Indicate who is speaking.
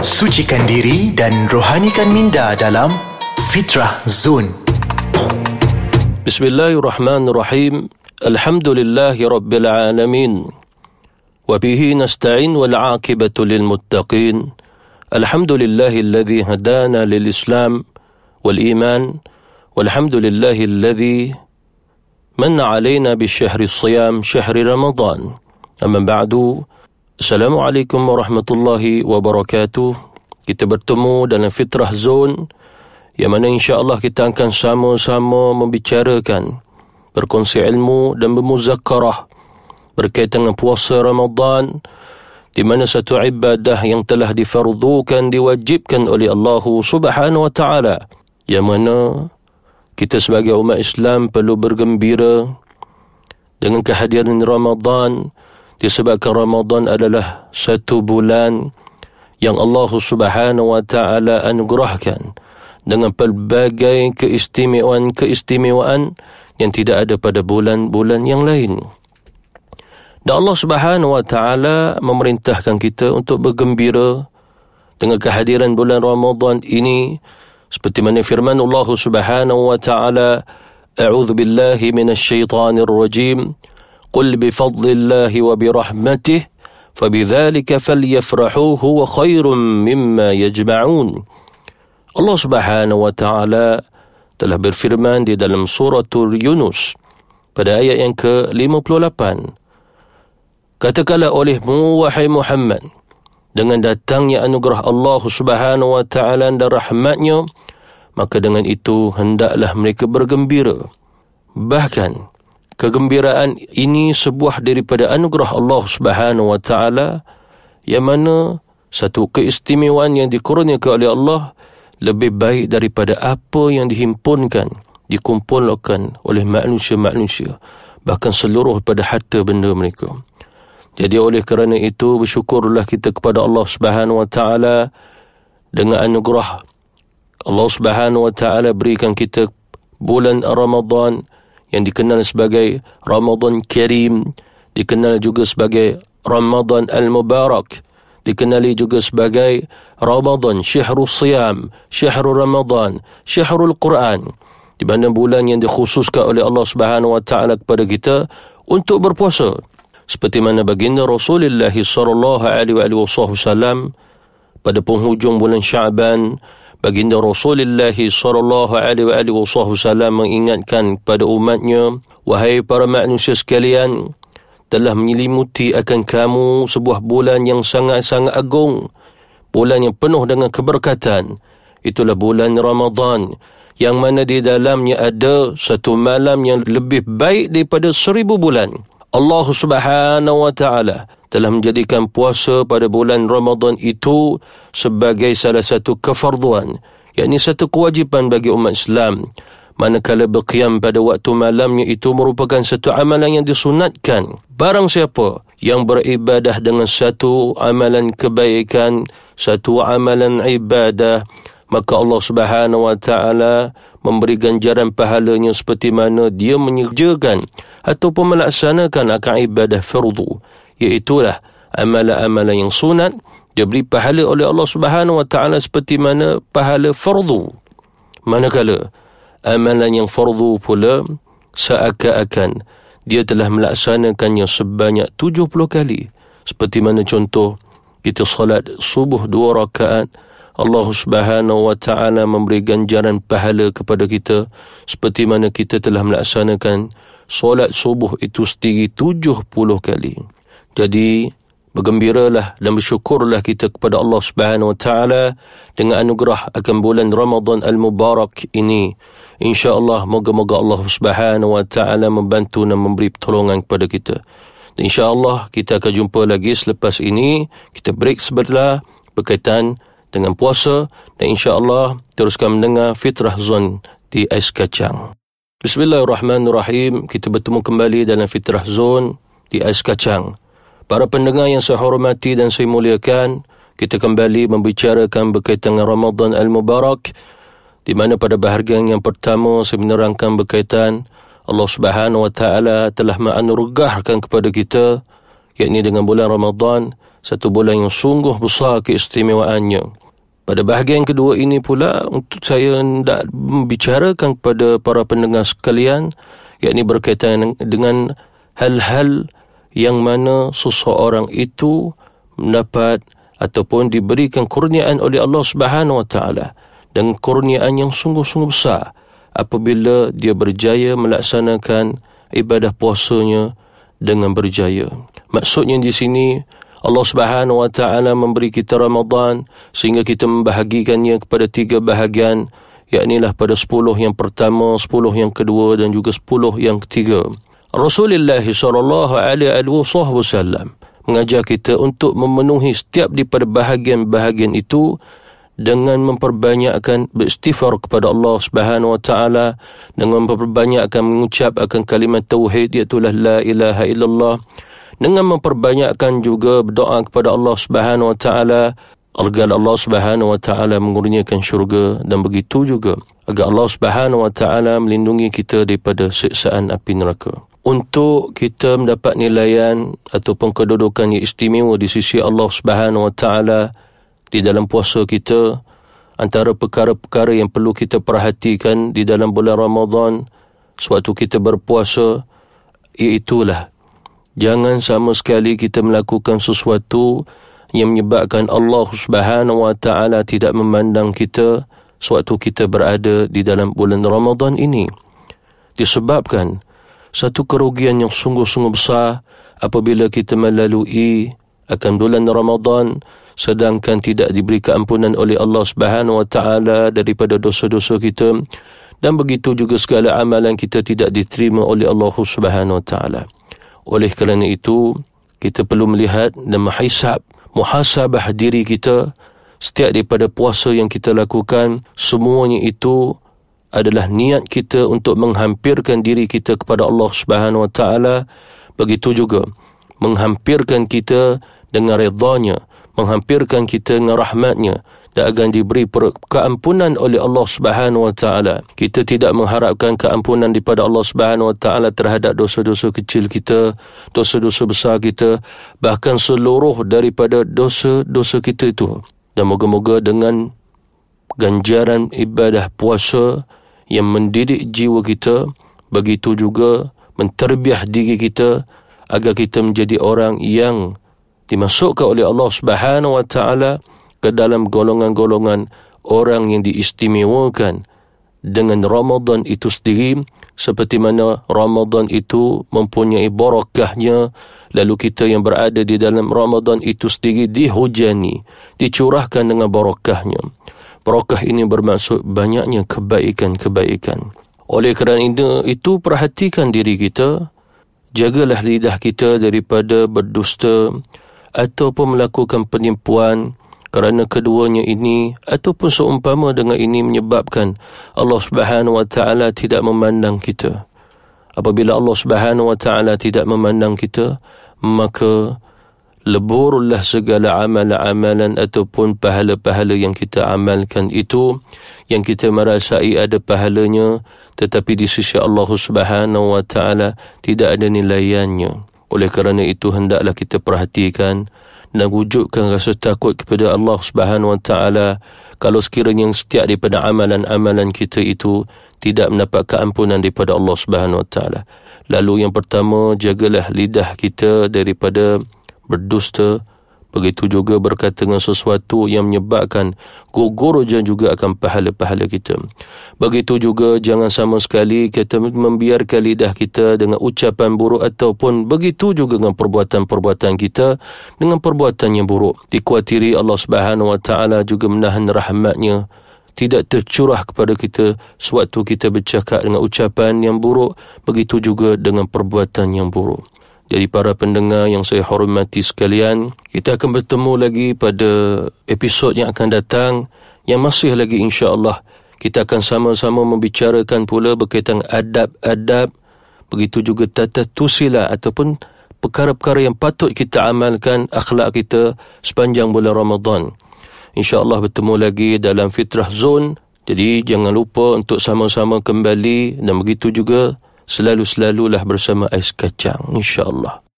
Speaker 1: Sucikan diri dan rohanikan minda dalam Fitrah Zone.
Speaker 2: Bismillahirrahmanirrahim. Alhamdulillahi Rabbil Alamin. وبه نستعين والعاقبة للمتقين الحمد لله الذي هدانا للإسلام والإيمان والحمد لله الذي من علينا بالشهر الصيام شهر رمضان أما بعد Assalamualaikum warahmatullahi wabarakatuh. Kita bertemu dalam Fitrah Zone yang mana insya-Allah kita akan sama-sama membicarakan berkongsi ilmu dan bermuzakarah berkaitan dengan puasa Ramadan di mana satu ibadah yang telah difardukan diwajibkan oleh Allah Subhanahu wa taala yang mana kita sebagai umat Islam perlu bergembira dengan kehadiran Ramadan disebabkan Ramadan adalah satu bulan yang Allah Subhanahu wa taala anugerahkan dengan pelbagai keistimewaan-keistimewaan yang tidak ada pada bulan-bulan yang lain. Dan Allah Subhanahu wa taala memerintahkan kita untuk bergembira dengan kehadiran bulan Ramadan ini seperti mana firman Allah Subhanahu wa taala A'udzu billahi minasy syaithanir rajim قل بفضل الله وبرحمته فبذلك فليفرحوا هو خير مما يجمعون Allah Subhanahu wa taala telah berfirman di dalam surah Yunus pada ayat yang ke-58 Katakanlah olehmu wahai Muhammad dengan datangnya anugerah Allah Subhanahu wa taala dan rahmatnya maka dengan itu hendaklah mereka bergembira bahkan kegembiraan ini sebuah daripada anugerah Allah Subhanahu wa taala yang mana satu keistimewaan yang dikurniakan oleh Allah lebih baik daripada apa yang dihimpunkan dikumpulkan oleh manusia-manusia bahkan seluruh pada harta benda mereka. Jadi oleh kerana itu bersyukurlah kita kepada Allah Subhanahu wa taala dengan anugerah. Allah Subhanahu wa taala berikan kita bulan Ramadan yang dikenal sebagai Ramadan Karim, dikenal juga sebagai Ramadan Al-Mubarak, dikenali juga sebagai Ramadan Syahrul Siyam, Syahrul Ramadan, Syahrul Quran. Di mana bulan yang dikhususkan oleh Allah Subhanahu wa taala kepada kita untuk berpuasa. Seperti mana baginda Rasulullah sallallahu alaihi wasallam pada penghujung bulan Syaban baginda Rasulullah sallallahu alaihi wasallam mengingatkan kepada umatnya wahai para manusia sekalian telah menyelimuti akan kamu sebuah bulan yang sangat-sangat agung. Bulan yang penuh dengan keberkatan. Itulah bulan Ramadan yang mana di dalamnya ada satu malam yang lebih baik daripada seribu bulan Allah Subhanahu wa taala telah menjadikan puasa pada bulan Ramadan itu sebagai salah satu kefarduan, yakni satu kewajipan bagi umat Islam. Manakala berqiyam pada waktu malamnya itu merupakan satu amalan yang disunatkan. Barang siapa yang beribadah dengan satu amalan kebaikan, satu amalan ibadah, maka Allah Subhanahu wa taala memberi ganjaran pahalanya seperti mana dia menyerjakan ataupun melaksanakan akan ibadah fardu iaitulah amalan-amalan yang sunat. Dia beri pahala oleh Allah Subhanahu wa taala seperti mana pahala fardu. Manakala amalan yang fardu pula seakan-akan dia telah melaksanakannya sebanyak 70 kali. Seperti mana contoh kita solat subuh dua rakaat Allah Subhanahu wa taala memberi ganjaran pahala kepada kita seperti mana kita telah melaksanakan solat subuh itu sendiri 70 kali. Jadi bergembiralah dan bersyukurlah kita kepada Allah Subhanahu wa taala dengan anugerah akan bulan Ramadan al-Mubarak ini. Insya-Allah moga-moga Allah Subhanahu wa taala membantu dan memberi pertolongan kepada kita. Dan insya-Allah kita akan jumpa lagi selepas ini. Kita break sebentar berkaitan dengan puasa dan insya-Allah teruskan mendengar Fitrah Zon di Ais Kacang. Bismillahirrahmanirrahim. Kita bertemu kembali dalam Fitrah Zone di Ais Kacang. Para pendengar yang saya hormati dan saya muliakan, kita kembali membicarakan berkaitan dengan Ramadan Al-Mubarak di mana pada bahagian yang pertama saya menerangkan berkaitan Allah Subhanahu wa taala telah menganugerahkan kepada kita yakni dengan bulan Ramadan satu bulan yang sungguh besar keistimewaannya. Pada bahagian kedua ini pula untuk saya hendak membicarakan kepada para pendengar sekalian yakni berkaitan dengan hal-hal yang mana seseorang itu mendapat ataupun diberikan kurniaan oleh Allah Subhanahu wa taala dengan kurniaan yang sungguh-sungguh besar apabila dia berjaya melaksanakan ibadah puasanya dengan berjaya. Maksudnya di sini Allah Subhanahu wa taala memberi kita Ramadan sehingga kita membahagikannya kepada tiga bahagian yakni lah pada 10 yang pertama, 10 yang kedua dan juga 10 yang ketiga. Rasulullah sallallahu alaihi wasallam mengajar kita untuk memenuhi setiap daripada bahagian-bahagian itu dengan memperbanyakkan beristighfar kepada Allah Subhanahu wa taala dengan memperbanyakkan mengucap akan kalimat tauhid iaitu la ilaha illallah dengan memperbanyakkan juga berdoa kepada Allah Subhanahu wa taala agar Allah Subhanahu wa taala mengurniakan syurga dan begitu juga agar Allah Subhanahu wa taala melindungi kita daripada siksaan api neraka. Untuk kita mendapat nilaian ataupun kedudukan yang istimewa di sisi Allah Subhanahu wa taala di dalam puasa kita antara perkara-perkara yang perlu kita perhatikan di dalam bulan Ramadan sewaktu kita berpuasa iaitulah Jangan sama sekali kita melakukan sesuatu yang menyebabkan Allah Subhanahu wa taala tidak memandang kita sewaktu kita berada di dalam bulan Ramadan ini. Disebabkan satu kerugian yang sungguh-sungguh besar apabila kita melalui akan bulan Ramadan sedangkan tidak diberi keampunan oleh Allah Subhanahu wa taala daripada dosa-dosa kita dan begitu juga segala amalan kita tidak diterima oleh Allah Subhanahu wa taala. Oleh kerana itu, kita perlu melihat dan menghisap, muhasabah diri kita setiap daripada puasa yang kita lakukan, semuanya itu adalah niat kita untuk menghampirkan diri kita kepada Allah Subhanahu Wa Taala. Begitu juga menghampirkan kita dengan redanya, menghampirkan kita dengan rahmatnya, dan akan diberi keampunan oleh Allah Subhanahu wa taala. Kita tidak mengharapkan keampunan daripada Allah Subhanahu wa taala terhadap dosa-dosa kecil kita, dosa-dosa besar kita, bahkan seluruh daripada dosa-dosa kita itu. Dan moga-moga dengan ganjaran ibadah puasa yang mendidik jiwa kita, begitu juga menterbiah diri kita agar kita menjadi orang yang dimasukkan oleh Allah Subhanahu wa taala ke dalam golongan-golongan orang yang diistimewakan dengan Ramadan itu sendiri seperti mana Ramadan itu mempunyai barakahnya lalu kita yang berada di dalam Ramadan itu sendiri dihujani dicurahkan dengan barakahnya barakah ini bermaksud banyaknya kebaikan-kebaikan. Oleh kerana itu perhatikan diri kita jagalah lidah kita daripada berdusta ataupun melakukan penipuan kerana keduanya ini ataupun seumpama dengan ini menyebabkan Allah Subhanahu wa taala tidak memandang kita. Apabila Allah Subhanahu wa taala tidak memandang kita, maka leburlah segala amalan-amalan ataupun pahala-pahala yang kita amalkan itu yang kita merasai ada pahalanya tetapi di sisi Allah Subhanahu wa taala tidak ada nilaiannya. Oleh kerana itu hendaklah kita perhatikan dan wujudkan rasa takut kepada Allah Subhanahu Wa Taala kalau sekiranya setiap daripada amalan-amalan kita itu tidak mendapat keampunan daripada Allah Subhanahu Wa Taala. Lalu yang pertama jagalah lidah kita daripada berdusta, Begitu juga berkata dengan sesuatu yang menyebabkan gugur dan juga akan pahala-pahala kita. Begitu juga jangan sama sekali kita membiarkan lidah kita dengan ucapan buruk ataupun begitu juga dengan perbuatan-perbuatan kita dengan perbuatan yang buruk. Dikuatiri Allah Subhanahu Wa Taala juga menahan rahmatnya tidak tercurah kepada kita sewaktu kita bercakap dengan ucapan yang buruk begitu juga dengan perbuatan yang buruk. Jadi para pendengar yang saya hormati sekalian, kita akan bertemu lagi pada episod yang akan datang yang masih lagi insya-Allah kita akan sama-sama membicarakan pula berkaitan adab-adab begitu juga tata tusila ataupun perkara-perkara yang patut kita amalkan akhlak kita sepanjang bulan Ramadan. Insya-Allah bertemu lagi dalam Fitrah Zone. Jadi jangan lupa untuk sama-sama kembali dan begitu juga selalu-selalulah bersama ais kacang insya-Allah